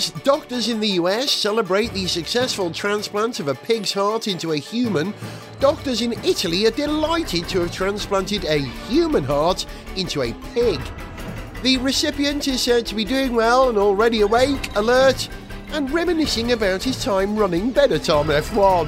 As doctors in the US celebrate the successful transplant of a pig's heart into a human, doctors in Italy are delighted to have transplanted a human heart into a pig. The recipient is said to be doing well and already awake, alert, and reminiscing about his time running Benetton F1.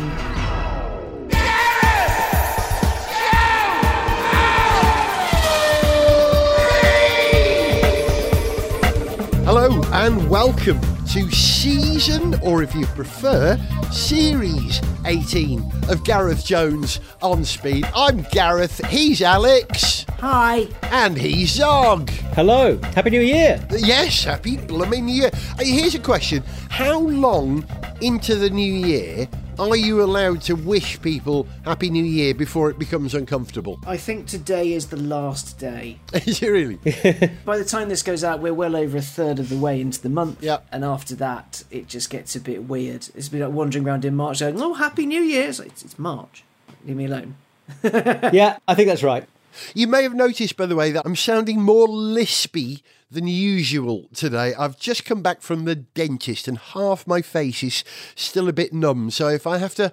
Hello and welcome to season, or if you prefer, series 18 of Gareth Jones on Speed. I'm Gareth, he's Alex, Hi. and he's Zog. Hello, Happy New Year. Yes, happy blooming new year. Uh, Here's a question How long into the new year are you allowed to wish people Happy New Year before it becomes uncomfortable? I think today is the last day. Is it really? By the time this goes out, we're well over a third of the way into the month. Yep. And after that, it just gets a bit weird. It's been like wandering around in March going, oh, Happy New Year. It's, like, it's, it's March. Leave me alone. yeah, I think that's right. You may have noticed, by the way, that I'm sounding more lispy than usual today. I've just come back from the dentist and half my face is still a bit numb. So if I have to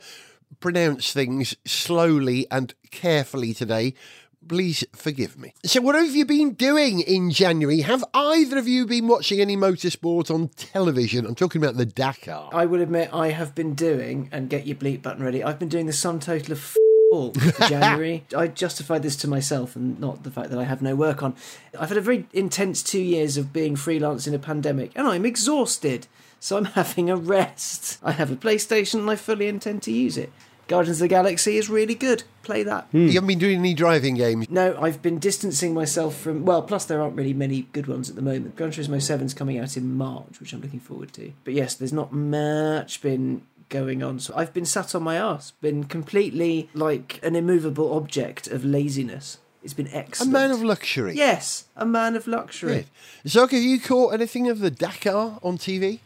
pronounce things slowly and carefully today, please forgive me. So, what have you been doing in January? Have either of you been watching any motorsport on television? I'm talking about the Dakar. I will admit, I have been doing, and get your bleep button ready, I've been doing the sum total of all January. I justified this to myself and not the fact that I have no work on. I've had a very intense two years of being freelance in a pandemic, and I'm exhausted. So I'm having a rest. I have a PlayStation and I fully intend to use it. Guardians of the Galaxy is really good. Play that. Hmm. You haven't been doing any driving games? No, I've been distancing myself from. Well, plus there aren't really many good ones at the moment. Gran Turismo 7's coming out in March, which I'm looking forward to. But yes, there's not much been going on. So I've been sat on my ass, been completely like an immovable object of laziness. It's been excellent. A man of luxury. Yes, a man of luxury. Good. Zog, have you caught anything of the Dakar on TV?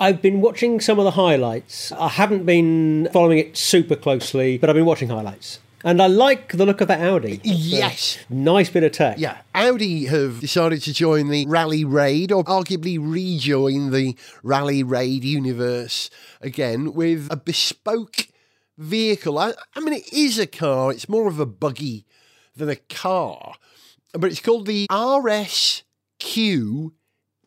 I've been watching some of the highlights. I haven't been following it super closely, but I've been watching highlights. And I like the look of that Audi. Yes. Nice bit of tech. Yeah, Audi have decided to join the Rally Raid, or arguably rejoin the Rally Raid universe again with a bespoke vehicle. I, I mean, it is a car, it's more of a buggy than a car, but it's called the RSQ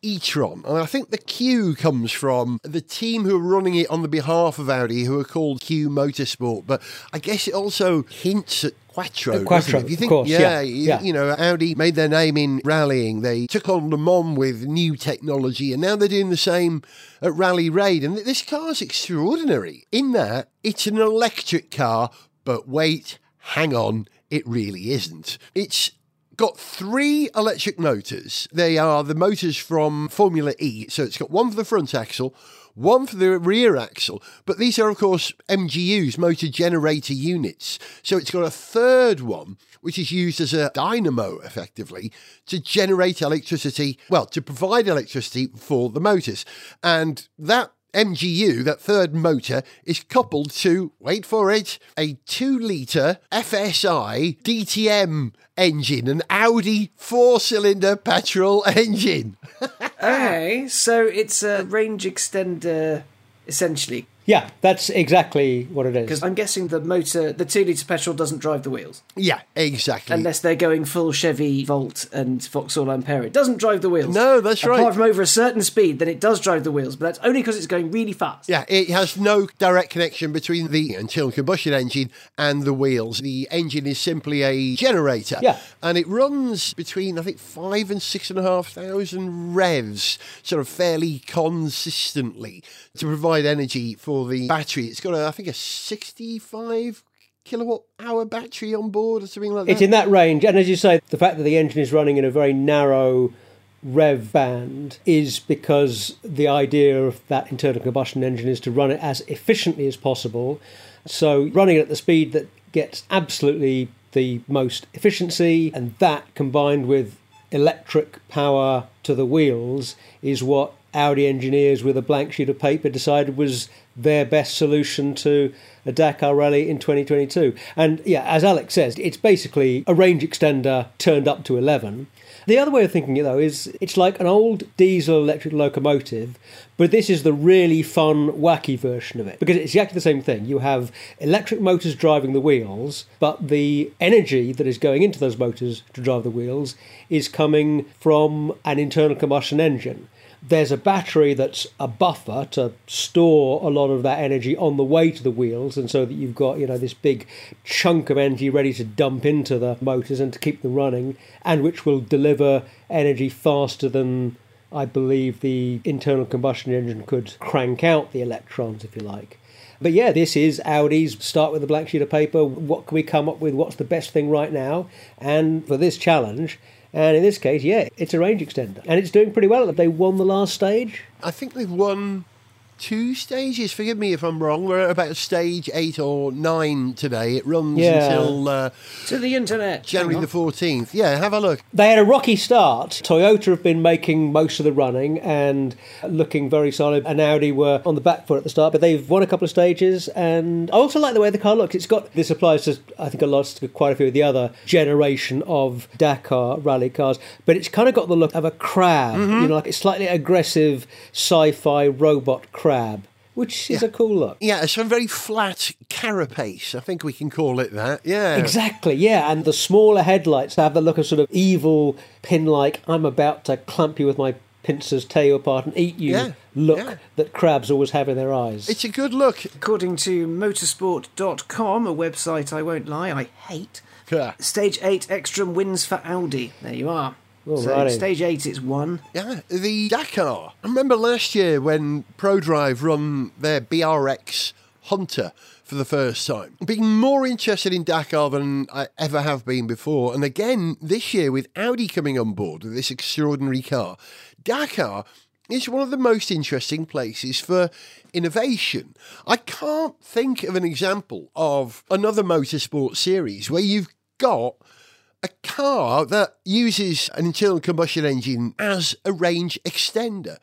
e-tron. And I think the Q comes from the team who are running it on the behalf of Audi, who are called Q Motorsport. But I guess it also hints at Quattro. Uh, Quattro. If you of think, course, yeah, yeah, you- yeah. you know, Audi made their name in rallying. They took on Le Mans with new technology, and now they're doing the same at Rally Raid. And this car's extraordinary in that it's an electric car, but wait, hang on, it really isn't. It's got three electric motors. They are the motors from Formula E. So it's got one for the front axle, one for the rear axle, but these are, of course, MGUs, motor generator units. So it's got a third one, which is used as a dynamo, effectively, to generate electricity, well, to provide electricity for the motors. And that MGU, that third motor, is coupled to, wait for it, a 2 litre FSI DTM engine, an Audi four cylinder petrol engine. Okay, so it's a range extender, essentially. Yeah, that's exactly what it is. Because I'm guessing the motor, the two litre petrol, doesn't drive the wheels. Yeah, exactly. Unless they're going full Chevy Volt and Vauxhall Ampera. It doesn't drive the wheels. No, that's right. Apart from over a certain speed, then it does drive the wheels, but that's only because it's going really fast. Yeah, it has no direct connection between the internal combustion engine and the wheels. The engine is simply a generator. Yeah. And it runs between, I think, five and six and a half thousand revs, sort of fairly consistently to provide energy for the battery. It's got, a, I think, a 65 kilowatt hour battery on board or something like that. It's in that range. And as you say, the fact that the engine is running in a very narrow rev band is because the idea of that internal combustion engine is to run it as efficiently as possible. So running it at the speed that gets absolutely the most efficiency, and that combined with electric power to the wheels is what Audi engineers with a blank sheet of paper decided was their best solution to a Dakar rally in 2022. And yeah, as Alex says, it's basically a range extender turned up to 11. The other way of thinking it though is it's like an old diesel electric locomotive, but this is the really fun, wacky version of it because it's exactly the same thing. You have electric motors driving the wheels, but the energy that is going into those motors to drive the wheels is coming from an internal combustion engine there's a battery that's a buffer to store a lot of that energy on the way to the wheels and so that you've got you know this big chunk of energy ready to dump into the motors and to keep them running and which will deliver energy faster than I believe the internal combustion engine could crank out the electrons if you like but yeah, this is Audi's start with a blank sheet of paper. What can we come up with? What's the best thing right now? And for this challenge, and in this case, yeah, it's a range extender. And it's doing pretty well. They won the last stage. I think they've won two stages. Forgive me if I'm wrong. We're at about stage eight or nine today. It runs Yeah. until uh, To the internet. January the 14th. Yeah, have a look. They had a rocky start. Toyota have been making most of the running and looking very solid, and Audi were on the back foot at the start, but they've won a couple of stages. And I also like the way the car looks. It's got this applies to I think a lot to quite a few of the other generation of Dakar rally cars, but it's kind of got the look of a crab, you know, like a slightly aggressive sci-fi robot crab, which is a cool look. Yeah, it's a very flat carapace. I think we can call it that. Yeah. Exactly, yeah. And the smaller headlights have the look of sort of evil, pin like, I'm about to clamp you with my pincers, tear you apart, and eat you Yeah, look yeah. that crabs always have in their eyes. It's a good look. According to motorsport.com, a website I won't lie, I hate. Yeah. Stage 8 Ekstrom wins for Audi. There you are. So Alrighty. stage 8 it's one. Yeah, the Dakar. I remember last year when ProDrive run their BRX Hunter for the first time. Being more interested in Dakar than I ever have been before. And again, this year with Audi coming on board with this extraordinary car, Dakar is one of the most interesting places for innovation. I can't think of an example of another motorsport series where you've got a car that uses an internal combustion engine as a range extender.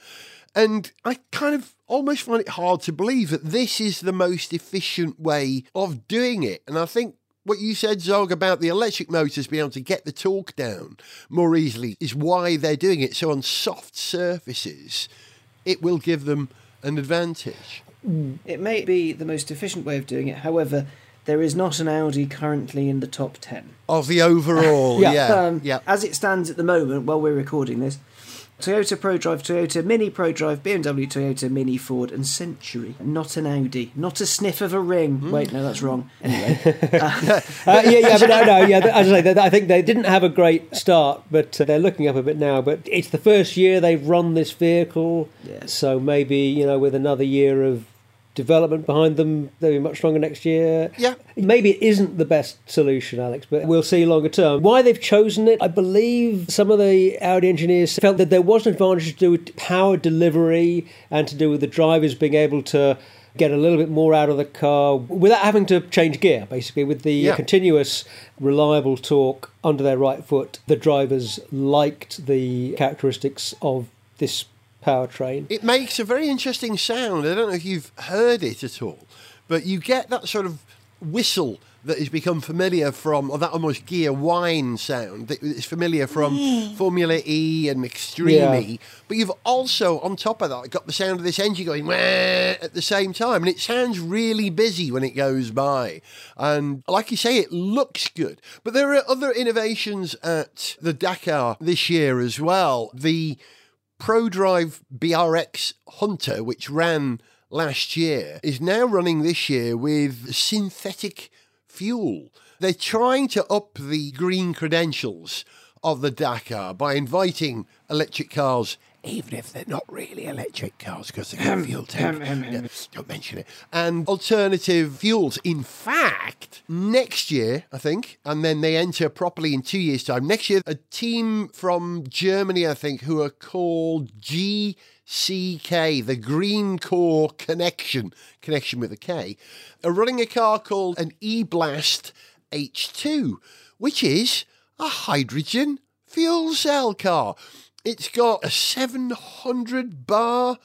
And I kind of almost find it hard to believe that this is the most efficient way of doing it. And I think what you said, Zog, about the electric motors being able to get the torque down more easily is why they're doing it. So on soft surfaces, it will give them an advantage. Mm. It may be the most efficient way of doing it, however, there is not an Audi currently in the top 10. Of the overall, Yeah. yeah. Um, yeah. As it stands at the moment, while we're recording this, Toyota ProDrive, Toyota Mini ProDrive, BMW, Toyota Mini, Ford, and Century. Not an Audi. Not a sniff of a ring. Hmm. Wait, no, that's wrong. Anyway, Uh, yeah, yeah, but no, no, yeah. As I say, I think they didn't have a great start, but uh, they're looking up a bit now. But it's the first year they've run this vehicle, Yeah. so maybe you know, with another year of development behind them, they'll be much stronger next year. Yeah. Maybe it isn't the best solution, Alex, but we'll see longer term. Why they've chosen it, I believe some of the Audi engineers felt that there was an advantage to do with power delivery and to do with the drivers being able to get a little bit more out of the car without having to change gear, basically, with the Yeah. continuous, reliable torque under their right foot. The drivers liked the characteristics of this powertrain. It makes a very interesting sound. I don't know if you've heard it at all, but you get that sort of whistle that has become familiar from, or that almost gear whine sound that is familiar from Formula E and Extreme Yeah. E. But you've also, on top of that, got the sound of this engine going at the same time, and it sounds really busy when it goes by. And like you say, it looks good. But there are other innovations at the Dakar this year as well. The ProDrive BRX Hunter, which ran last year, is now running this year with synthetic fuel. They're trying to up the green credentials of the Dakar by inviting electric cars. Even if they're not really electric cars, because they've got fuel tank. Yeah, don't mention it. And alternative fuels. In fact, next year, I think, and then they enter properly in two years' time. Next year, a team from Germany, I think, who are called GCK, the Green Core Konnection, connection with a K, are running a car called an E Blast H2, which is a hydrogen fuel cell car. It's got a 700 bar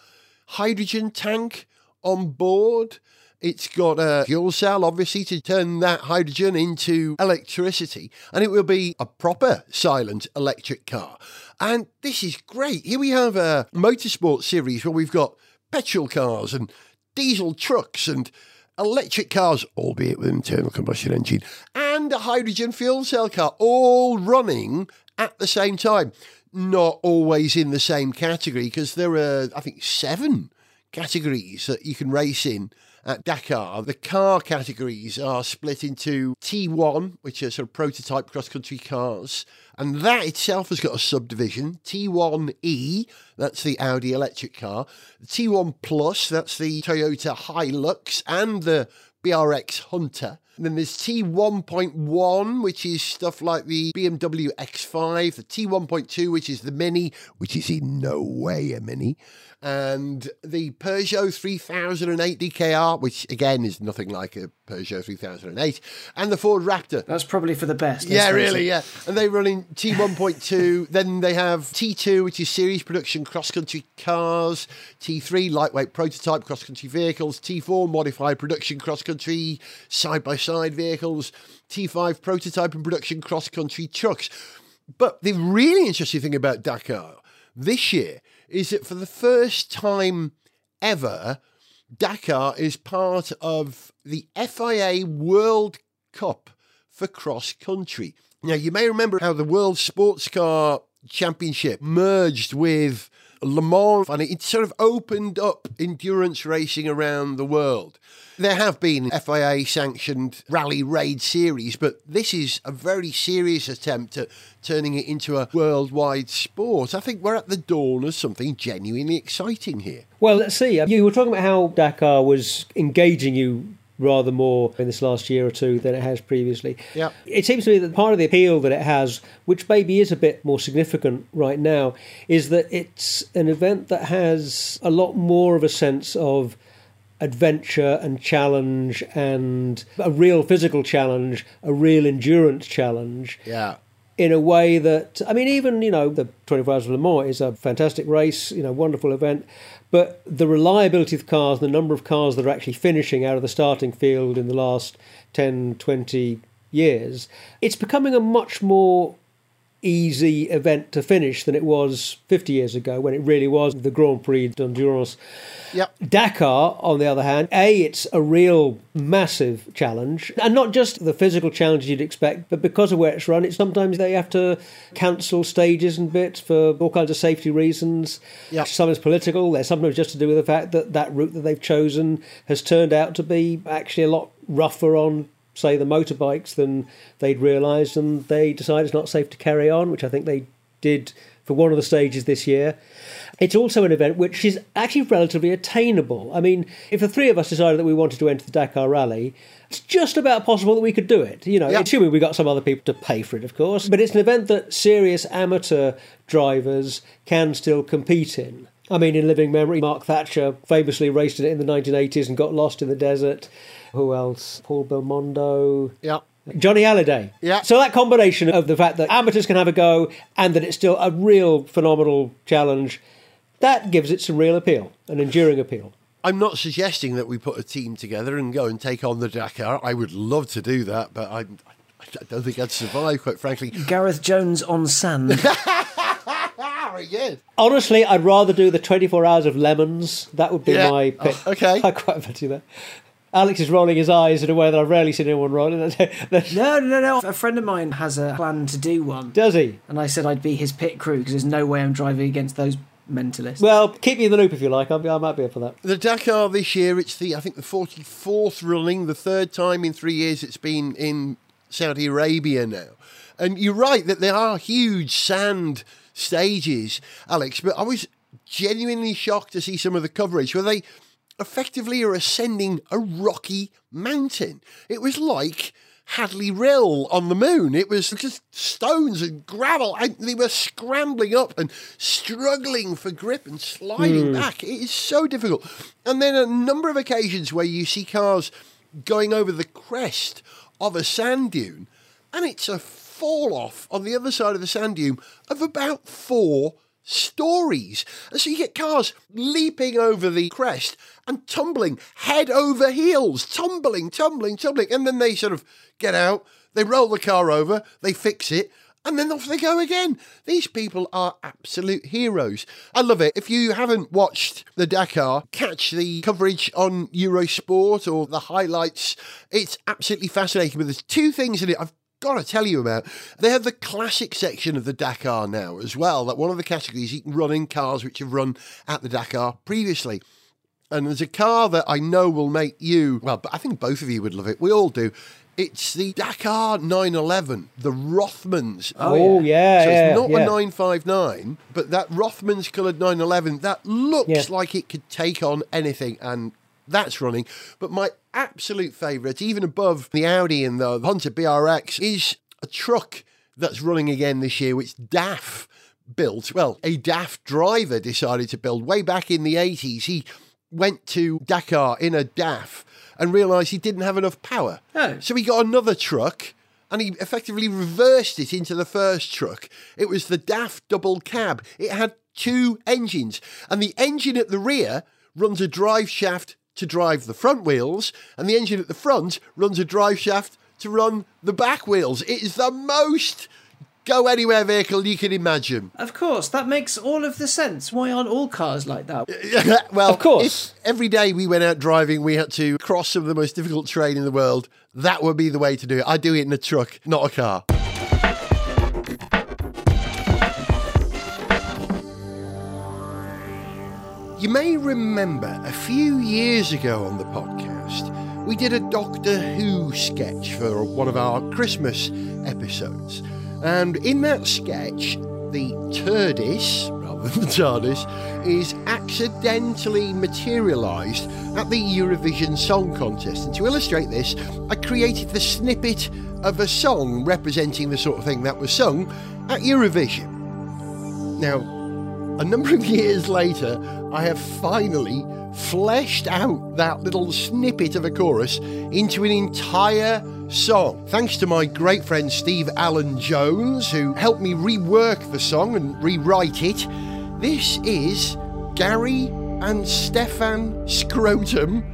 hydrogen tank on board. It's got a fuel cell, obviously, to turn that hydrogen into electricity. And it will be a proper silent electric car. And this is great. Here we have a motorsport series where we've got petrol cars and diesel trucks and electric cars, albeit with internal combustion engine, and a hydrogen fuel cell car, all running at the same time. Not always in the same category because there are, I think, seven categories that you can race in at Dakar. The car categories are split into T1, which are sort of prototype cross country cars, and that itself has got a subdivision. T1E, that's the Audi electric car. T1 Plus, that's the Toyota Hilux and the BRX Hunter. And then there's T1.1, which is stuff like the BMW X5, the T1.2, which is the Mini, which is in no way a Mini, and the Peugeot 3008 DKR, which again is nothing like a Peugeot 3008, and the Ford Raptor. That's probably for the best. Yeah, really, yeah. And they run in T1.2. then they have T2, which is series production cross country cars, T3, lightweight prototype cross country vehicles, T4, modified production cross country side by side vehicles, T5, prototype and production cross country trucks. But the really interesting thing about Dakar this year is that for the first time ever, Dakar is part of the FIA World Cup for cross country. Now, you may remember how the World Sports Car Championship merged with Le Mans and it sort of opened up endurance racing around the world. There have been FIA sanctioned rally raid series, but this is a very serious attempt at turning it into a worldwide sport. I think we're at the dawn of something genuinely exciting here. Well, let's see. You were talking about how Dakar was engaging you rather more in this last year or two than it has previously. Yeah. It seems to me that part of the appeal that it has, which maybe is a bit more significant right now, is that it's an event that has a lot more of a sense of adventure and challenge and a real physical challenge, a real endurance challenge. Yeah. In a way that, I mean, even, you know, the 24 Hours of Le Mans is a fantastic race, you know, wonderful event. But the reliability of cars, the number of cars that are actually finishing out of the starting field in the last 10, 20 years, it's becoming a much more easy event to finish than it was 50 years ago when it really was the Grand Prix d'Endurance. Yep. Dakar, on the other hand, A, it's a real massive challenge. And not just the physical challenges you'd expect, but because of where it's run, it's sometimes they have to cancel stages and bits for all kinds of safety reasons. Yep. Some is political, there's sometimes just to do with the fact that that route that they've chosen has turned out to be actually a lot rougher on say the motorbikes than they'd realised, and they decided it's not safe to carry on, which I think they did for one of the stages this year. It's also an event which is actually relatively attainable. I mean, if the three of us decided that we wanted to enter the Dakar Rally, it's just about possible that we could do it. You know, Yeah. assuming we got some other people to pay for it, of course. But it's an event that serious amateur drivers can still compete in. I mean, in living memory, Mark Thatcher famously raced in it in the 1980s and got lost in the desert. Who else? Paul Belmondo. Yeah. Johnny Hallyday. Yeah. So that combination of the fact that amateurs can have a go and that it's still a real phenomenal challenge, that gives it some real appeal, an enduring appeal. I'm not suggesting that we put a team together and go and take on the Dakar. I would love to do that, but I, I don't think I'd survive, quite frankly. Gareth Jones on sand. Very good. Honestly, I'd rather do the 24 hours of LeMons. That would be Yeah. my pick. Oh, okay. I quite fancy that. Alex is rolling his eyes in a way that I've rarely seen anyone rolling. no, no, no. A friend of mine has a plan to do one. Does he? And I said I'd be his pit crew because there's no way I'm driving against those mentalists. Well, keep me in the loop if you like. I'm, I might be up for that. The Dakar this year, it's the I think the 44th running, the third time in three years it's been in Saudi Arabia now. And you're right that there are huge sand stages, Alex, but I was genuinely shocked to see some of the coverage where they effectively are ascending a rocky mountain. It was like Hadley Rill on the moon. It was just stones and gravel. And they were scrambling up and struggling for grip and sliding hmm. back. It is so difficult. And then a number of occasions where you see cars going over the crest of a sand dune, and it's a fall off on the other side of the sand dune of about four stories. And so you get cars leaping over the crest and tumbling head over heels, tumbling, tumbling, tumbling. And then they sort of get out, they roll the car over, they fix it, and then off they go again. These people are absolute heroes. I love it. If you haven't watched the Dakar, catch the coverage on Eurosport or the highlights. It's absolutely fascinating. But there's two things in it I've got to tell you about. They have the classic section of the Dakar now as well. That one of the categories you can run in cars which have run at the Dakar previously. And there's a car that I know will make you, well, but I think both of you would love it. We all do. It's the Dakar 911, the Rothmans. Oh, yeah, oh, So yeah, it's not yeah. a 959, but that Rothmans coloured 911, that looks Yeah. like it could take on anything, and that's running. But my absolute favourite, even above the Audi and the Honda BRX, is a truck that's running again this year, which DAF built. Well, a DAF driver decided to build way back in the 80s. He went to Dakar in a DAF and realised he didn't have enough power. Oh. So he got another truck and he effectively reversed it into the first truck. It was the DAF double cab. It had two engines, and the engine at the rear runs a drive shaft to drive the front wheels, and the engine at the front runs a drive shaft to run the back wheels. It is the most go anywhere vehicle you can imagine. Of course, that makes all of the sense. Why aren't all cars like that? well, Of course. if every day we went out driving, we had to cross some of the most difficult terrain in the world. That would be the way to do it. I do it in a truck, not a car. You may remember a few years ago on the podcast, we did a Doctor Who sketch for one of our Christmas episodes. And in that sketch, the TARDIS, rather than the TARDIS, is accidentally materialised at the Eurovision Song Contest. And to illustrate this, I created the snippet of a song representing the sort of thing that was sung at Eurovision. Now, a number of years later, I have finally fleshed out that little snippet of a chorus into an entire song. Thanks to my great friend Steve Allen Jones, who helped me rework the song and rewrite it. This is Gary and Stefan Scrotum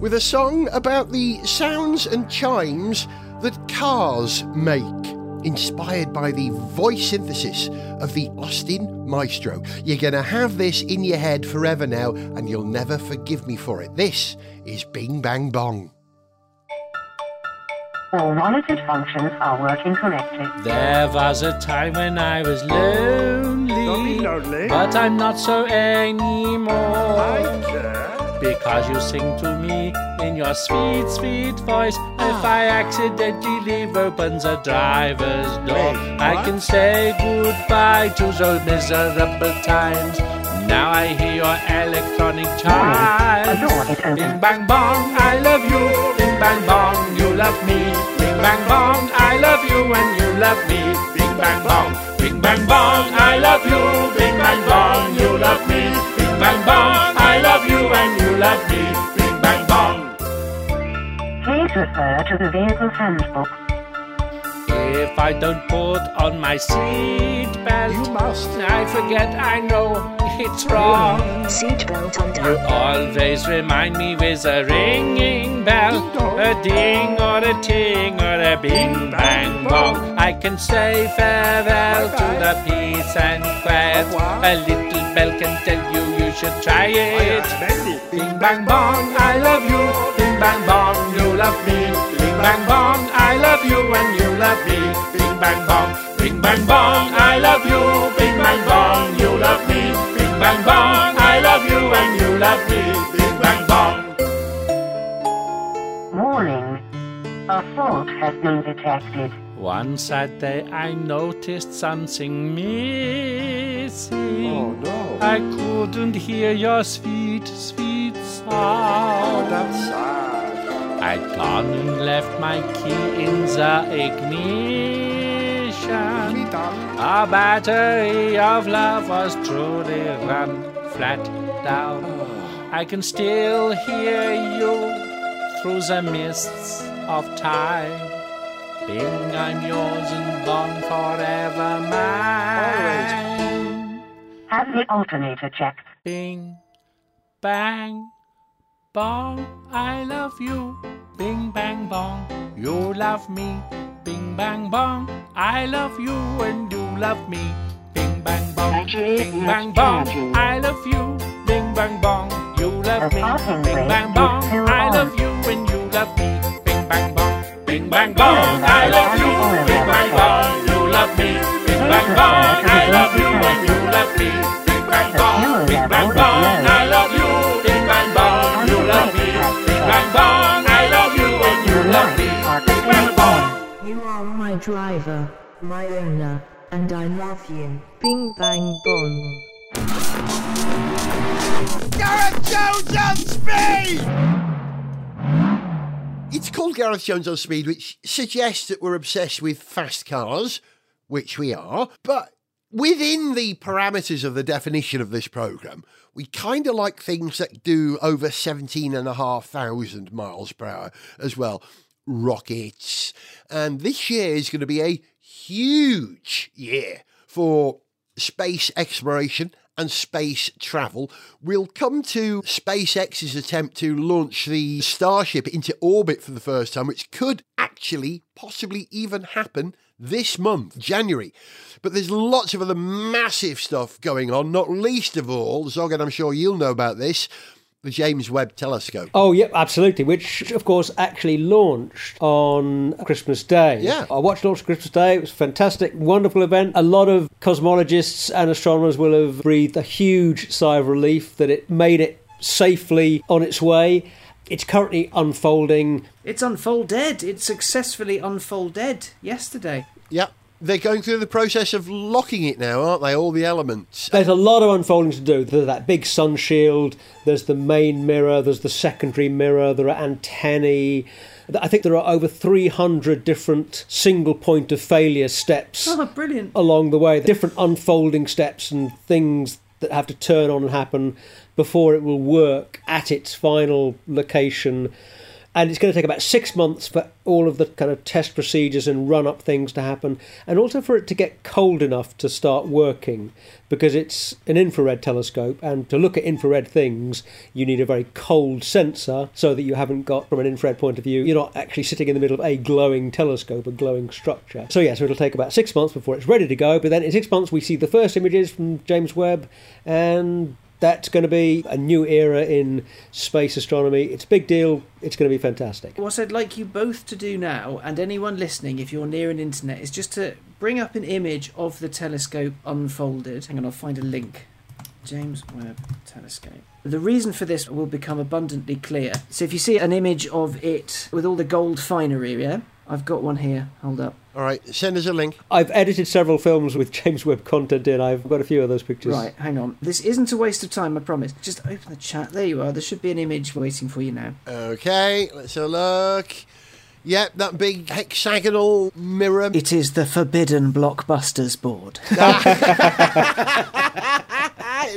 with a song about the sounds and chimes that cars make inspired by the voice synthesis of the Austin Maestro. You're going to have this in your head forever now, and you'll never forgive me for it. This is Bing Bang Bong. All monitored functions are working correctly. There was a time when I was lonely, lonely. but I'm not so anymore. Because you sing to me in your sweet, sweet voice. If I accidentally leave open the driver's door, I can say goodbye to those miserable times. Now I hear your electronic chimes. Bing bang bong, I love you. Bing bang bong, you love me. Bing bang bong, I love you and you love me. Bing bang bong, bing bang bong, I love you. Bing bang bong, you love me. Bing bang bong, I love you and you love me. Bing bang bong. Please refer to the vehicle handbook. If I don't put on my seat belt, you must. I forget, I know it's wrong. Seatbelt You always remind me with a ringing bell, a ding or a ting or a bing bang bong. I can say farewell to the peace and quiet. A little bell can tell you you should try it. Bing bang bong, I love you. Bing bang bong, you love me. Bing bang bong, I love you and you love me. Bing bang bong, bing bang bong, I love you. Bing bang bong, you love me. Bing bang bong, I love you and you love me. Bing bang bong. Warning. A fault has been detected. One sad day I noticed something missing. Oh no. I couldn't hear your sweet, sweet sound. Oh, that's sad. I'd gone and left my key in the ignition. A battery of love was truly run flat down. Oh. I can still hear you through the mists of time. Bing, I'm yours and gone forever mine. Have the alternator checked. Bing, bang, bong, I love you. Bing, bang, bong, you love me. Bing, bang, bong, I love you and you love me. Bing, bang, bong, bing, bang, bong. I love you. Bing, bang, bong, you love me. Bing, rate bang, is bong, I love you bang, bong, I love you. Bing, bang, bong, you love me. Bing, bang, bong, I love you and you love me. Bing, bang, bong, bing, bang, bong, I love you. Bing, bang, bong, you love me. Bing, bang, bong, I love you and you love me. Bing, bang, bong. You are my driver, my owner, and I love you. Bing bang bong. Gareth Jones on speed! It's called Gareth Jones on speed, which suggests that we're obsessed with fast cars, which we are, but within the parameters of the definition of this programme, we kind of like things that do over 17,500 miles per hour as well. Rockets. And this year is going to be a huge year for space exploration and space travel. We'll come to SpaceX's attempt to launch the Starship into orbit for the first time, which could actually possibly even happen this month, January. But there's lots of other massive stuff going on, not least of all, Zog, and I'm sure you'll know about this, the James Webb Telescope. Oh, yep, absolutely. Which, of course, actually launched on Christmas Day. Yeah. I watched launch on Christmas Day. It was a fantastic, wonderful event. A lot of cosmologists and astronomers will have breathed a huge sigh of relief that it made it safely on its way. It's currently unfolding. It's unfolded. It successfully unfolded yesterday. Yep. They're going through the process of locking it now, aren't they? All the elements. There's a lot of unfolding to do. There's that big sun shield, there's the main mirror, there's the secondary mirror, there are antennae. I think there are over 300 different single point of failure steps Oh, brilliant. along the way, different unfolding steps and things that have to turn on and happen before it will work at its final location. And it's going to take about six months for all of the kind of test procedures and run up things to happen, and also for it to get cold enough to start working because it's an infrared telescope. And to look at infrared things, you need a very cold sensor so that you haven't got, from an infrared point of view, you're not actually sitting in the middle of a glowing telescope, a glowing structure. So, yeah, so it'll take about six months before it's ready to go. But then in six months, we see the first images from James Webb, and that's going to be a new era in space astronomy. It's a big deal. It's going to be fantastic. What I'd like you both to do now, and anyone listening, if you're near an internet, is just to bring up an image of the telescope unfolded. Hang on, I'll find a link. James Webb Telescope. The reason for this will become abundantly clear. So if you see an image of it with all the gold finery, yeah? I've got one here. Hold up. All right, send us a link. I've edited several films with James Webb content in. I've got a few of those pictures. Right, hang on. This isn't a waste of time, I promise. Just open the chat. There you are. There should be an image waiting for you now. Okay, let's have a look. Yep, that big hexagonal mirror. It is the Forbidden Blockbusters board. it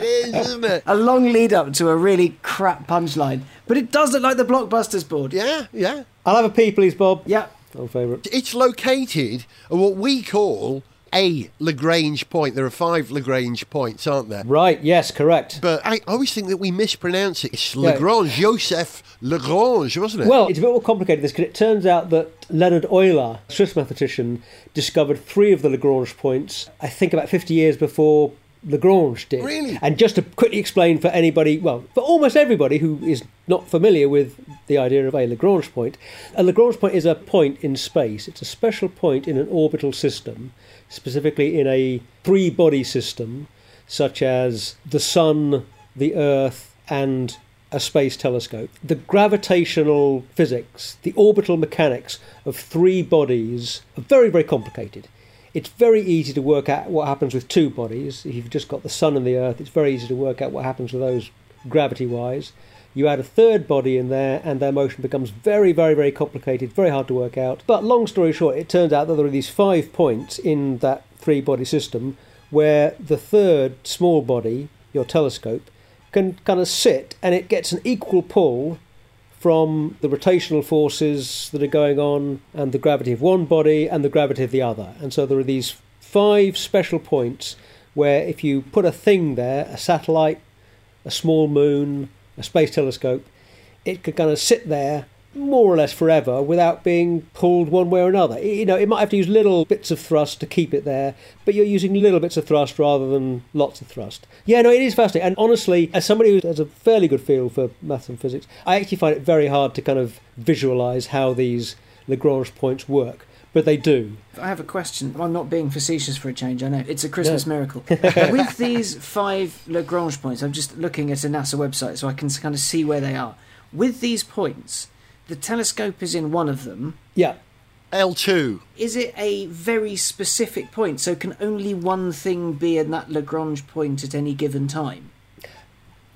is, isn't it? a long lead up to a really crap punchline, but it does look like the Blockbusters board. Yeah, yeah. I'll have a pee, please, Bob. Yeah. Old favourite. It's located at what we call a Lagrange point. There are five Lagrange points, aren't there? Right, yes, correct. But I always think that we mispronounce it. It's Yeah. Lagrange, Joseph Lagrange, wasn't it? Well, it's a bit more complicated this because it turns out that Leonhard Euler, a Swiss mathematician, discovered three of the Lagrange points, I think about 50 years before Lagrange did. Really? And just to quickly explain for anybody, well, for almost everybody who is not familiar with the idea of a Lagrange point, a Lagrange point is a point in space. It's a special point in an orbital system, specifically in a three body system, such as the Sun, the Earth, and a space telescope. The gravitational physics, the orbital mechanics of three bodies are very, very complicated. It's very easy to work out what happens with two bodies. If you've just got the Sun and the Earth, it's very easy to work out what happens with those gravity wise. You add a third body in there, and their motion becomes very, very, very complicated, very hard to work out. But long story short, it turns out that there are these five points in that three body system where the third small body, your telescope, can kind of sit and it gets an equal pull from the rotational forces that are going on and the gravity of one body and the gravity of the other. And so there are these five special points where if you put a thing there, a satellite, a small moon, a space telescope, it could kind of sit there more or less forever without being pulled one way or another. You know, it might have to use little bits of thrust to keep it there, but you're using little bits of thrust rather than lots of thrust. Yeah, no, it is fascinating. And honestly, as somebody who has a fairly good feel for maths and physics, I actually find it very hard to kind of visualize how these Lagrange points work. But they do. I have a question. I'm not being facetious for a change, I know. It's a Christmas miracle. With these five Lagrange points, I'm just looking at a NASA website so I can kind of see where they are. With these points, the telescope is in one of them. Yeah. L2. Is it a very specific point? So can only one thing be in that Lagrange point at any given time?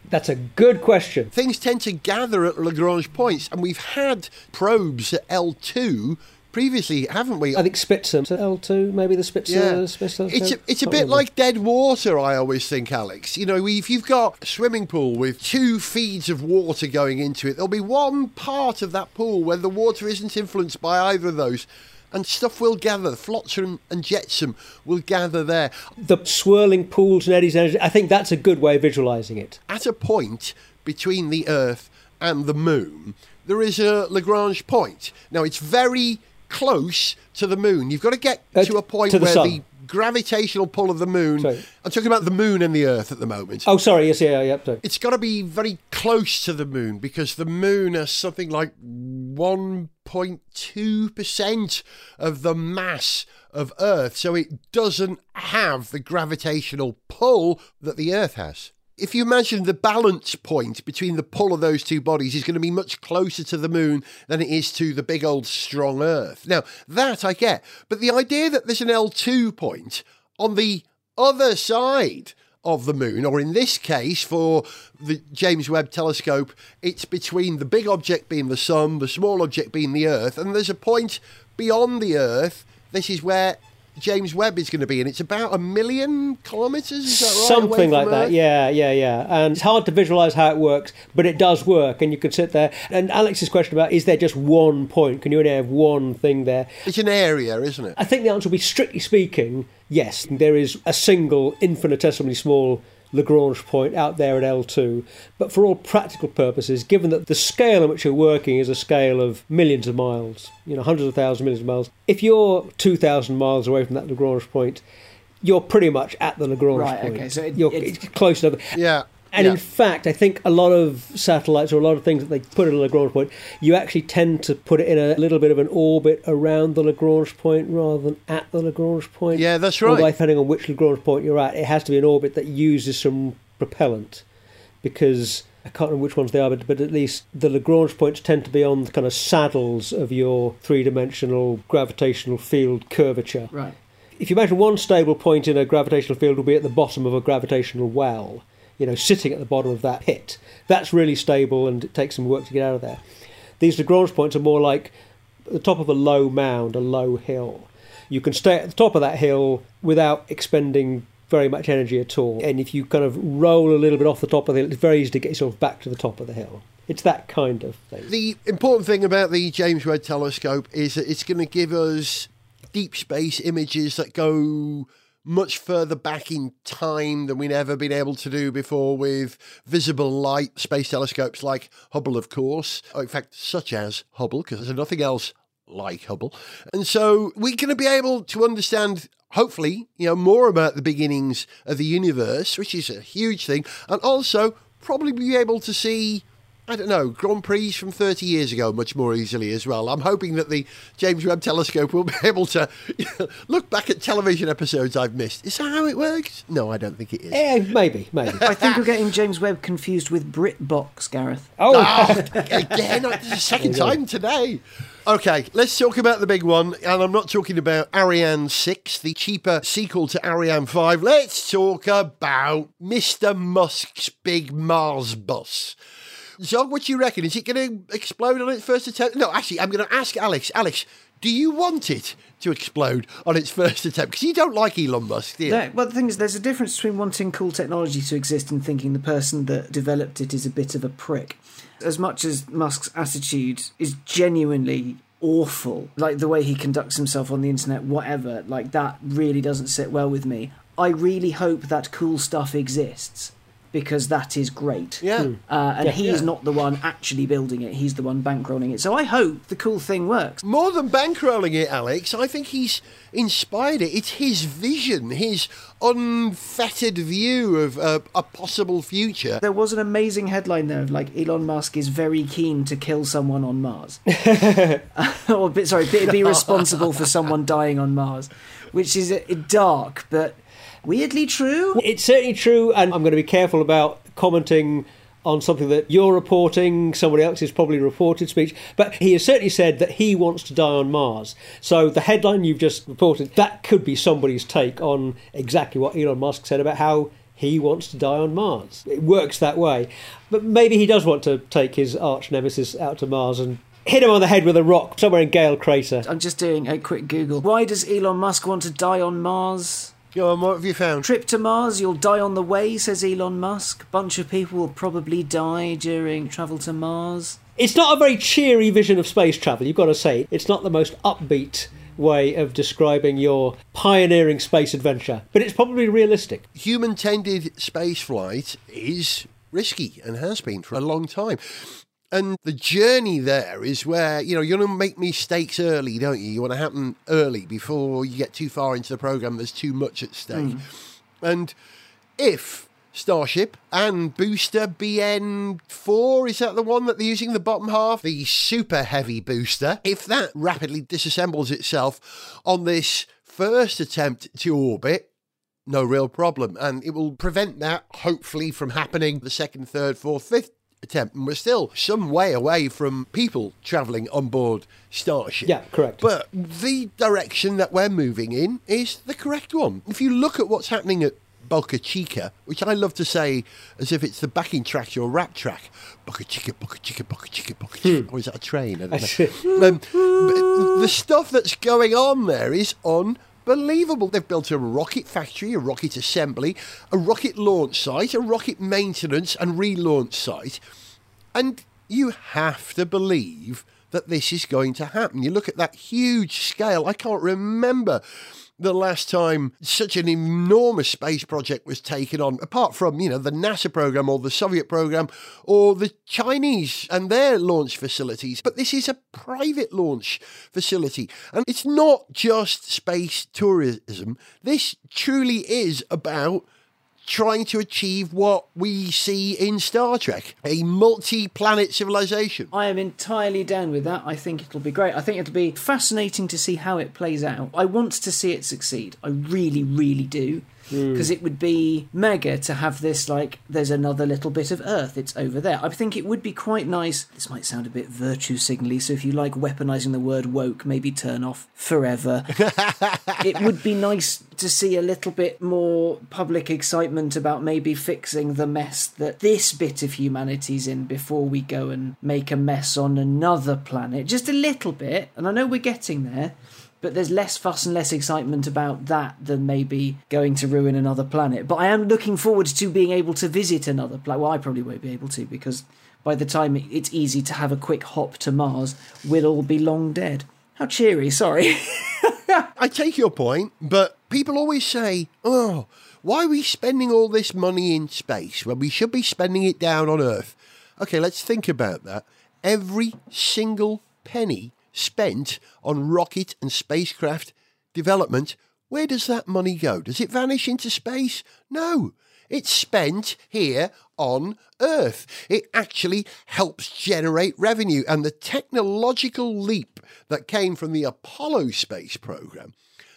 That's a good question. Things tend to gather at Lagrange points, and we've had probes at L2 previously, haven't we? I think Spitzer, L2, maybe the Spitzer. Yeah. Spitzer It's a, it's a bit remember. like dead water, I always think, Alex. You know, if you've got a swimming pool with two feeds of water going into it, there'll be one part of that pool where the water isn't influenced by either of those. And stuff will gather. Flotsam and jetsam will gather there. the swirling pools and eddies. I think that's a good way of visualizing it. At a point between the Earth and the Moon, there is a Lagrange point. Now, it's very close to the Moon. You've got to get Uh, to a point to the where sun. the gravitational pull of the Moon. Sorry. I'm talking about the Moon and the Earth at the moment. Oh, sorry. Yes, yeah, yeah. sorry. It's got to be very close to the moon because the moon has something like 1.2% of the mass of Earth. So it doesn't have the gravitational pull that the Earth has. If you imagine the balance point between the pull of those two bodies is going to be much closer to the moon than it is to the big old strong Earth. Now, that I get. But the idea that there's an L2 point on the other side of the moon, or in this case, for the James Webb telescope, it's between the big object being the sun, the small object being the Earth, and there's a point beyond the Earth. This is where James Webb is going to be, and it's about a million kilometres. Is that right? Something like that. Yeah, yeah, yeah. And it's hard to visualize how it works, but it does work. And you could sit there. And Alex's question about is there just one point? Can you only have one thing there? It's an area, isn't it? I think the answer will be strictly speaking, yes. There is a single infinitesimally small Lagrange point out there at L2. But for all practical purposes, given that the scale in which you're working is a scale of millions of miles, you know, hundreds of thousands, millions of miles, if you're 2,000 miles away from that Lagrange point, you're pretty much at the Lagrange Right, point. okay, so it- you're it's- it's close enough. Yeah. And yeah. in fact, I think a lot of satellites or a lot of things that they put at a Lagrange point, you actually tend to put it in a little bit of an orbit around the Lagrange point rather than at the Lagrange point. Yeah, that's right. Although depending on which Lagrange point you're at, it has to be an orbit that uses some propellant because I can't remember which ones they are, but, but at least the Lagrange points tend to be on the kind of saddles of your three-dimensional gravitational field curvature. Right. If you imagine one stable point in a gravitational field will be at the bottom of a gravitational well, you know, sitting at the bottom of that pit, that's really stable and it takes some work to get out of there. These Lagrange points are more like the top of a low mound, a low hill. You can stay at the top of that hill without expending very much energy at all. And if you kind of roll a little bit off the top of the hill, it's very easy to get yourself back to the top of the hill. It's that kind of thing. The important thing about the James Webb Telescope is that it's going to give us deep space images that go much further back in time than we've ever been able to do before with visible light space telescopes like Hubble, of course. Oh, in fact, such as Hubble, because there's nothing else like Hubble. And so we're going to be able to understand hopefully, you know, more about the beginnings of the universe, which is a huge thing, and also probably be able to see I don't know, Grand Prix from 30 years ago much more easily as well. I'm hoping that the James Webb Telescope will be able to look back at television episodes I've missed. Is that how it works? No, I don't think it is. Eh, maybe, maybe. I think you're getting James Webb confused with BritBox, Gareth. Oh, Ah, again, it's the second time today. Okay, let's talk about the big one. And I'm not talking about Ariane 6, the cheaper sequel to Ariane 5. Let's talk about Mr. Musk's big Mars bus. Zog, what do you reckon? Is it going to explode on its first attempt? No, actually, I'm going to ask Alex. Alex, do you want it to explode on its first attempt? Because you don't like Elon Musk, do you? No, well, the thing is, there's a difference between wanting cool technology to exist and thinking the person that developed it is a bit of a prick. As much as Musk's attitude is genuinely awful, like the way he conducts himself on the internet, whatever, like that really doesn't sit well with me. I really hope that cool stuff exists because that is great. Yeah. Uh, and Yeah. he's Yeah. not the one actually building it, he's the one bankrolling it. So I hope the cool thing works. More than bankrolling it, Alex, I think he's inspired it. It's his vision, his unfettered view of uh, a possible future. There was an amazing headline there of like Elon Musk is very keen to kill someone on Mars. or sorry, be, be responsible for someone dying on Mars, which is uh, dark but weirdly true. It's certainly true, and I'm going to be careful about commenting on something that you're reporting, somebody else has probably reported speech, but he has certainly said that he wants to die on Mars. So the headline you've just reported, that could be somebody's take on exactly what Elon Musk said about how he wants to die on Mars. It works that way. But maybe he does want to take his arch nemesis out to Mars and hit him on the head with a rock somewhere in Gale Crater. I'm just doing a quick Google. Why does Elon Musk want to die on Mars? Go on, what have you found? Trip to Mars, you'll die on the way, says Elon Musk. Bunch of people will probably die during travel to Mars. It's not a very cheery vision of space travel, you've got to say. It's not the most upbeat way of describing your pioneering space adventure, but it's probably realistic. Human tended space flight is risky and has been for a long time. And the journey there is where, you know, you're going to make mistakes early, don't you? You want to happen early before you get too far into the program, there's too much at stake. Hmm. And if Starship and booster BN4, is that the one that they're using, the bottom half? The super heavy booster. If that rapidly disassembles itself on this first attempt to orbit, no real problem. And it will prevent that, hopefully, from happening the second, third, fourth, fifth attempt. And we're still some way away from people travelling on board Starship. Yeah, correct. But the direction that we're moving in is the correct one. If you look at what's happening at Boca Chica, which I love to say as if it's the backing track to a rap track. Boca Chica, Boca Chica, Boca Chica, Boca Chica. Or is that a train? I don't know. um, but the stuff that's going on there is unbelievable. They've built a rocket factory, a rocket assembly, a rocket launch site, a rocket maintenance and relaunch site. And you have to believe that this is going to happen. You look at that huge scale. I can't remember the last time such an enormous space project was taken on, apart from, you know, the NASA program or the Soviet program or the Chinese and their launch facilities. But this is a private launch facility. And it's not just space tourism. This truly is about trying to achieve what we see in Star Trek a multi planet civilization. I am entirely down with that. I think it'll be great. I think it'll be fascinating to see how it plays out. I want to see it succeed. I really, really do. Hmm. Because it would be mega to have this, like, there's another little bit of Earth, it's over there. I think it would be quite nice. This might sound a bit virtue signally, so if you like weaponizing the word woke, maybe turn off forever. it would be nice to see a little bit more public excitement about maybe fixing the mess that this bit of humanity's in before we go and make a mess on another planet. Just a little bit, and I know we're getting there. But there's less fuss and less excitement about that than maybe going to ruin another planet. But I am looking forward to being able to visit another planet. Well, I probably won't be able to because by the time it's easy to have a quick hop to Mars, we'll all be long dead. How cheery, sorry. I take your point, but people always say, oh, why are we spending all this money in space when we should be spending it down on Earth? Okay, let's think about that. Every single penny spent on rocket and spacecraft development, where does that money go? Does it vanish into space? No. It's spent here on Earth. It actually helps generate revenue. And the technological leap that came from the Apollo space program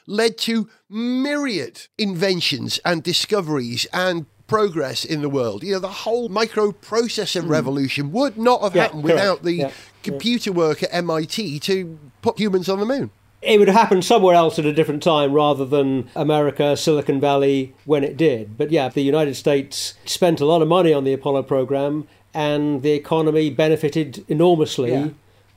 led to myriad inventions and discoveries and progress in the world. You know, the whole microprocessor hmm. revolution would not have Yeah, happened correct. without the Yeah, computer work at MIT to put humans on the moon. It would have happened somewhere else at a different time rather than America, Silicon Valley, when it did. But yeah, the United States spent a lot of money on the Apollo program and the economy benefited enormously Yeah.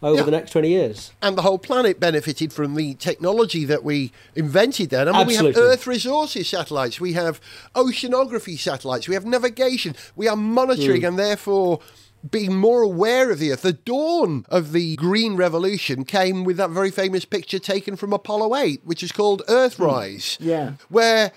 over Yeah. the next 20 years. And the whole planet benefited from the technology that we invented then. I mean, we have Earth resources satellites, we have oceanography satellites, we have navigation, we are monitoring mm. and therefore being more aware of the Earth. The dawn of the Green Revolution came with that very famous picture taken from Apollo 8, which is called Earthrise. Hmm. Yeah. Where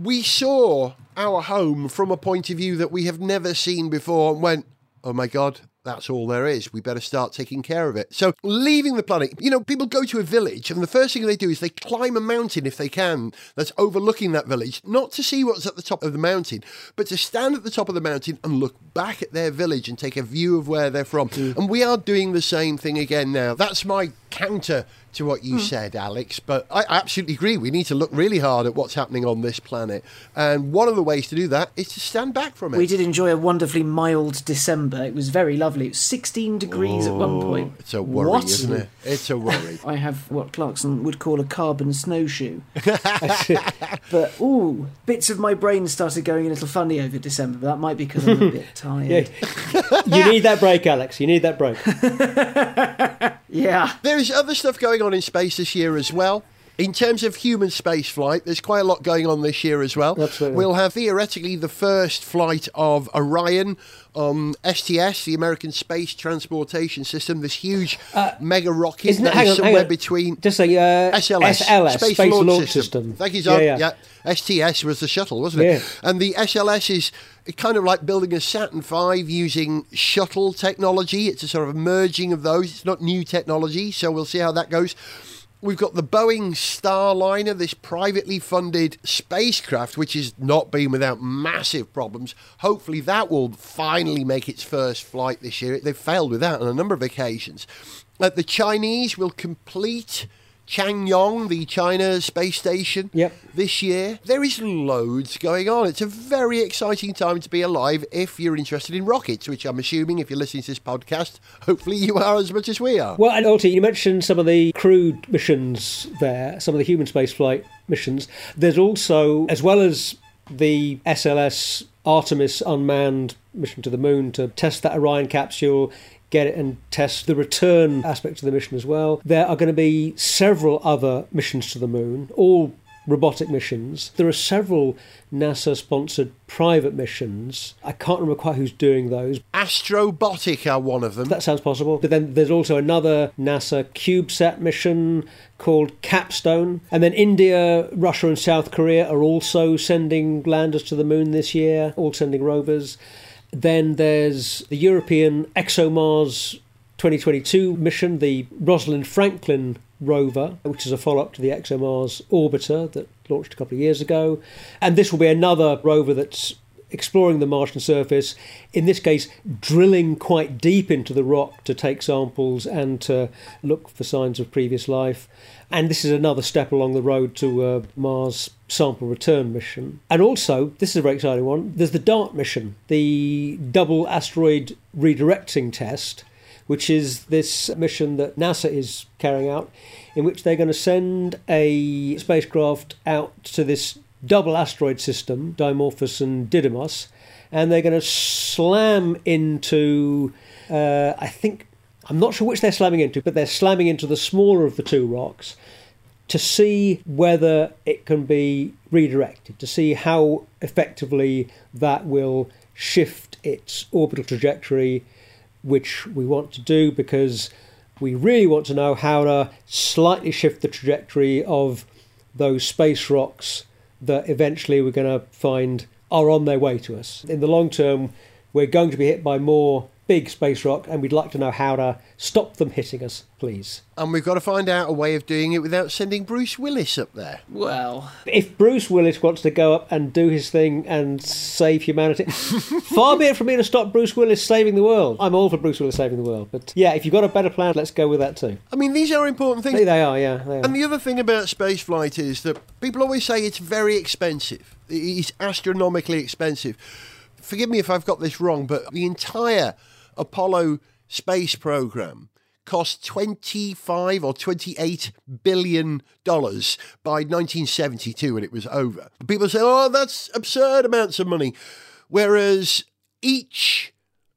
we saw our home from a point of view that we have never seen before and went, oh my God, that's all there is. We better start taking care of it. So, leaving the planet, you know, people go to a village and the first thing they do is they climb a mountain if they can that's overlooking that village, not to see what's at the top of the mountain, but to stand at the top of the mountain and look back at their village and take a view of where they're from. Mm. And we are doing the same thing again now. That's my counter to what you mm. said, Alex. But I absolutely agree. We need to look really hard at what's happening on this planet. And one of the ways to do that is to stand back from it. We did enjoy a wonderfully mild December. It was very lovely. It was 16 degrees at one point. It's a worry, What? isn't it? It's a worry. I have what Clarkson would call a carbon snowshoe. but, ooh, bits of my brain started going a little funny over December, but that might be because I'm a bit tired. You need that break, Alex. You need that break. Yeah. There's other stuff going on in space this year as well. In terms of human space flight, there's quite a lot going on this year as well. Absolutely. We'll have theoretically the first flight of Orion on STS, the American Space Transportation System, this huge mega rocket Uh, isn't it- that on, somewhere on. between Just say uh, SLS, SLS, Space, Launch, System. Thank you, John. Yeah, Yeah, yeah. STS was the shuttle, wasn't it? Yeah. And the SLS is kind of like building a Saturn V using shuttle technology. It's a sort of merging of those. It's not new technology, so we'll see how that goes. We've got the Boeing Starliner, this privately funded spacecraft, which has not been without massive problems. Hopefully, that will finally make its first flight this year. They've failed with that on a number of occasions. Uh, the Chinese will complete Tiangong, the China space station, Yep. this year. There is loads going on. It's a very exciting time to be alive if you're interested in rockets, which I'm assuming if you're listening to this podcast, hopefully you are as much as we are. Well, and also you mentioned some of the crewed missions there, some of the human spaceflight missions. There's also, as well as the SLS Artemis unmanned mission to the moon to test that Orion capsule, get it and test the return aspect of the mission as well. There are going to be several other missions to the moon, all robotic missions. There are several NASA sponsored private missions. I can't remember quite who's doing those, Astrobotic are one of them. that sounds possible. But then there's also another NASA CubeSat mission called Capstone. And then India, Russia, and South Korea are also sending landers to the moon this year, all sending rovers. Then there's the European ExoMars 2022 mission, the Rosalind Franklin rover, which is a follow up to the ExoMars orbiter that launched a couple of years ago. And this will be another rover that's exploring the Martian surface, in this case, drilling quite deep into the rock to take samples and to look for signs of previous life. And this is another step along the road to a Mars sample return mission. And also, this is a very exciting one, there's the DART mission, the double asteroid redirecting test which is this mission that NASA is carrying out, in which they're going to send a spacecraft out to this double asteroid system, Dimorphos and Didymos, and they're going to slam into, uh, I think, I'm not sure which they're slamming into, but they're slamming into the smaller of the two rocks to see whether it can be redirected, to see how effectively that will shift its orbital trajectory, which we want to do because we really want to know how to slightly shift the trajectory of those space rocks that eventually we're going to find are on their way to us. In the long term, we're going to be hit by more big space rock, and we'd like to know how to stop them hitting us, please. And we've got to find out a way of doing it without sending Bruce Willis up there. Well, If Bruce Willis wants to go up and do his thing and save humanity, far be it from me to stop Bruce Willis saving the world. I'm all for Bruce Willis saving the world. But yeah, if you've got a better plan, let's go with that too. I mean, these are important things. They are, yeah. They are. And the other thing about space flight is that people always say it's very expensive. It's astronomically expensive. Forgive me if I've got this wrong, but the entire Apollo space program cost 25 or 28 billion dollars by 1972 when it was over. People say, "Oh, that's absurd amounts of money." Whereas each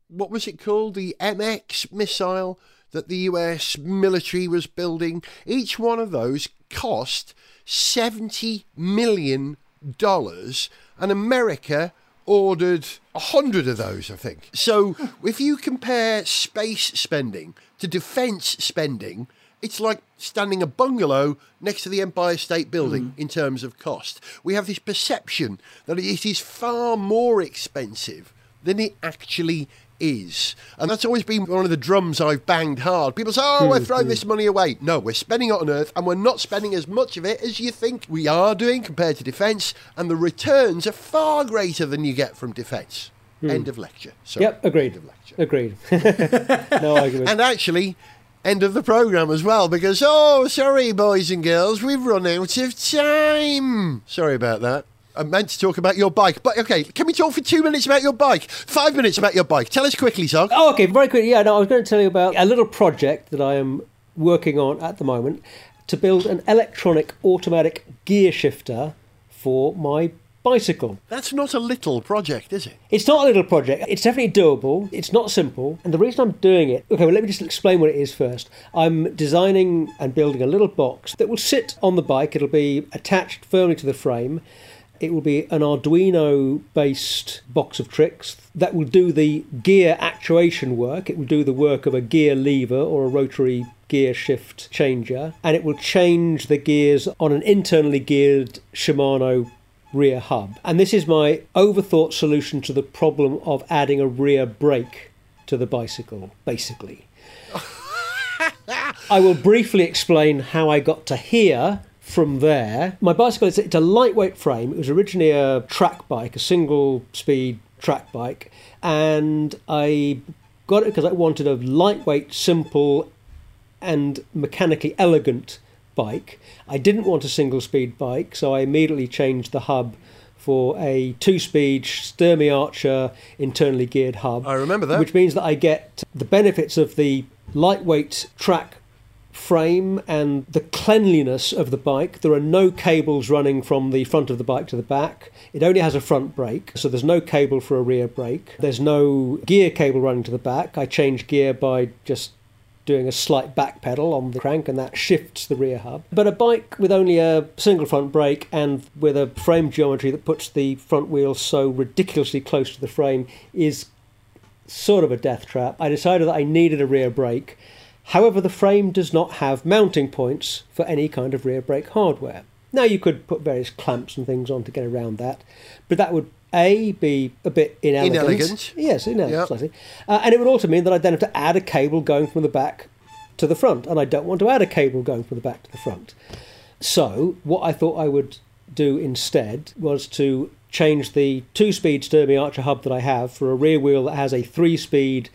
what was it called? The MX missile that the US military was building. Each one of those cost $70 million, and America ordered a hundred of those, I think. So if you compare space spending to defence spending, It's like standing a bungalow next to the Empire State Building mm. in terms of cost. We have this perception that it is far more expensive than it actually is. And that's always been one of the drums I've banged hard. People say, oh, we're hmm, throwing hmm. this money away. No, we're spending it on Earth and we're not spending as much of it as you think we are doing compared to defence. And the returns are far greater than you get from defence. Hmm. End of lecture. Sorry. Yep, agreed. End of lecture. Agreed. no argument. And actually, end of the programme as well, because, oh, sorry, boys and girls, we've run out of time. Sorry about that. I meant to talk about your bike, but okay, can we talk for two minutes about your bike? Five minutes about your bike. Tell us quickly, Zog. Oh, okay, very quickly. Yeah, no, I was going to tell you about a little project that I am working on at the moment to build an electronic automatic gear shifter for my bicycle. That's not a little project, is it? It's not a little project. It's definitely doable. It's not simple. And the reason I'm doing it, okay, well, let me just explain what it is first. I'm designing and building a little box that will sit on the bike. It'll be attached firmly to the frame. It will be an Arduino based box of tricks that will do the gear actuation work. It will do the work of a gear lever or a rotary gear shift changer. And it will change the gears on an internally geared Shimano rear hub. And this is my overthought solution to the problem of adding a rear brake to the bicycle, basically. I will briefly explain how I got to here from there. My bicycle is it's a lightweight frame. It was originally a track bike, a single speed track bike, and I got it because I wanted a lightweight, simple, and mechanically elegant bike. I didn't want a single speed bike, so I immediately changed the hub for a two speed Sturmey Archer internally geared hub. I remember that. Which means that I get the benefits of the lightweight track frame and the cleanliness of the bike. There are no cables running from the front of the bike to the back. It only has a front brake, so there's no cable for a rear brake. There's no gear cable running to the back. I change gear by just doing a slight back pedal on the crank and that shifts the rear hub. But a bike with only a single front brake and with a frame geometry that puts the front wheel so ridiculously close to the frame is sort of a death trap. I decided that I needed a rear brake. However, the frame does not have mounting points for any kind of rear brake hardware. Now, you could put various clamps and things on to get around that, but that would A, be a bit inelegant. Inelegant. Yes, inelegant, Yep. slightly. Uh, and it would also mean that I'd then have to add a cable going from the back to the front, and I don't want to add a cable going from the back to the front. So, what I thought I would do instead was to change the two speed Sturmey Archer hub that I have for a rear wheel that has a three speed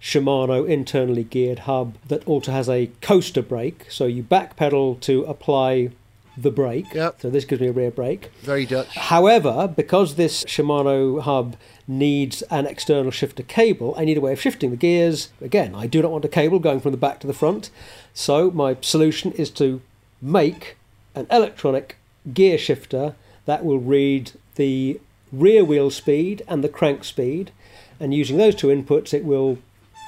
Shimano internally geared hub that also has a coaster brake. So, you backpedal to apply the brake. Yep. So, this gives me a rear brake. Very Dutch. However, because this Shimano hub needs an external shifter cable, I need a way of shifting the gears. Again, I do not want a cable going from the back to the front. So my solution is to make an electronic gear shifter that will read the rear wheel speed and the crank speed. And using those two inputs, it will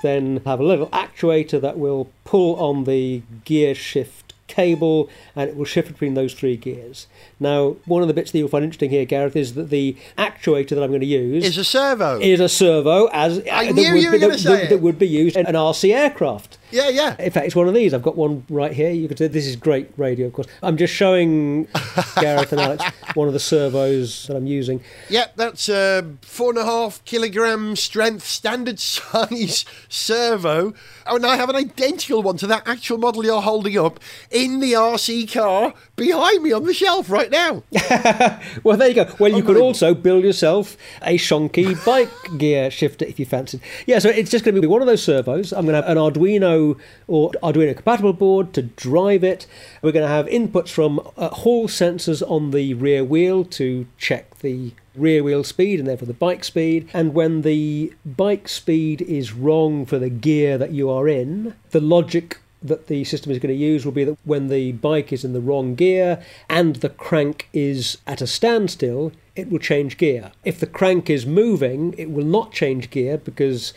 then have a little actuator that will pull on the gear shift cable and it will shift between those three gears. Now, one of the bits that you'll find interesting here, Gareth, is that the actuator that I'm going to use Is a servo. is a servo as uh, I that knew would you were be, gonna say it. that would be used in an RC aircraft. yeah, yeah. In fact, it's one of these. I've got one right here. You could say this is great radio, of course. I'm just showing Gareth and Alex one of the servos that I'm using. Yep, that's a four and a half kilogram strength standard size servo. Oh, and I have an identical one to that actual model you're holding up in the RC car behind me on the shelf right now. Well, there you go. Well, you could also build yourself a shonky bike gear shifter if you fancied. Yeah, so it's just going to be one of those servos. I'm going to have an Arduino or Arduino compatible board to drive it. We're going to have inputs from uh, hall sensors on the rear wheel to check the rear wheel speed and therefore the bike speed. And when the bike speed is wrong for the gear that you are in, the logic that the system is going to use will be that when the bike is in the wrong gear and the crank is at a standstill, it will change gear. If the crank is moving, it will not change gear because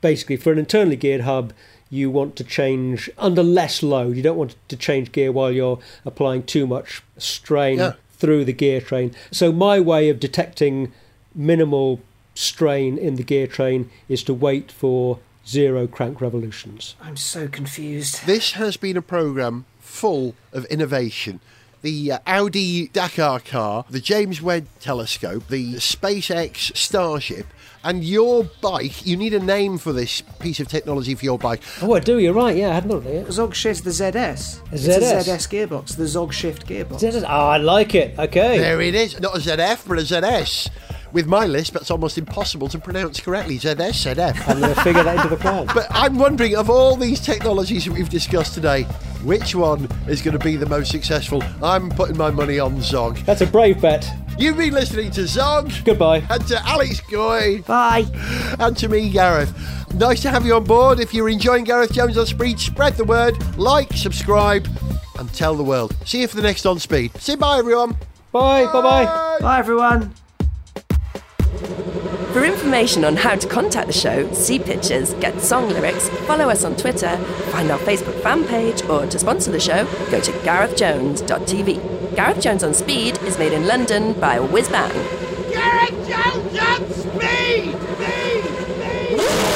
basically for an internally geared hub, you want to change under less load. You don't want to change gear while you're applying too much strain Yeah. Through the gear train. So my way of detecting minimal strain in the gear train is to wait for zero crank revolutions. I'm so confused. This has been a programme full of innovation. The uh, Audi Dakar car, the James Webb telescope, the SpaceX Starship, and your bike. You need a name for this piece of technology for your bike. Oh, I do. You're right. Yeah, I hadn't thought of it. Zog Shift the ZS. A It's ZS. a ZS gearbox, the Zog Shift gearbox. ZS. Oh, I like it. Okay. There it is. Not a ZF, but a ZS. With my list, that's almost impossible to pronounce correctly. ZS, ZF. I'm going to figure that into the plan. But I'm wondering, of all these technologies that we've discussed today, which one is going to be the most successful? I'm putting my money on Zog. That's a brave bet. You've been listening to Zog. Goodbye. And to Alex Goy. Bye. And to me, Gareth. Nice to have you on board. If you're enjoying Gareth Jones on Speed, spread the word, like, subscribe, and tell the world. See you for the next On Speed. Say bye, everyone. Bye. Bye. Bye. Bye, everyone. For information on how to contact the show, see pictures, get song lyrics, follow us on Twitter, find our Facebook fan page, or to sponsor the show, go to garethjones.tv. Gareth Jones on Speed is made in London by Whiz Bang. Garrett Jones on speed! Speed! Speed!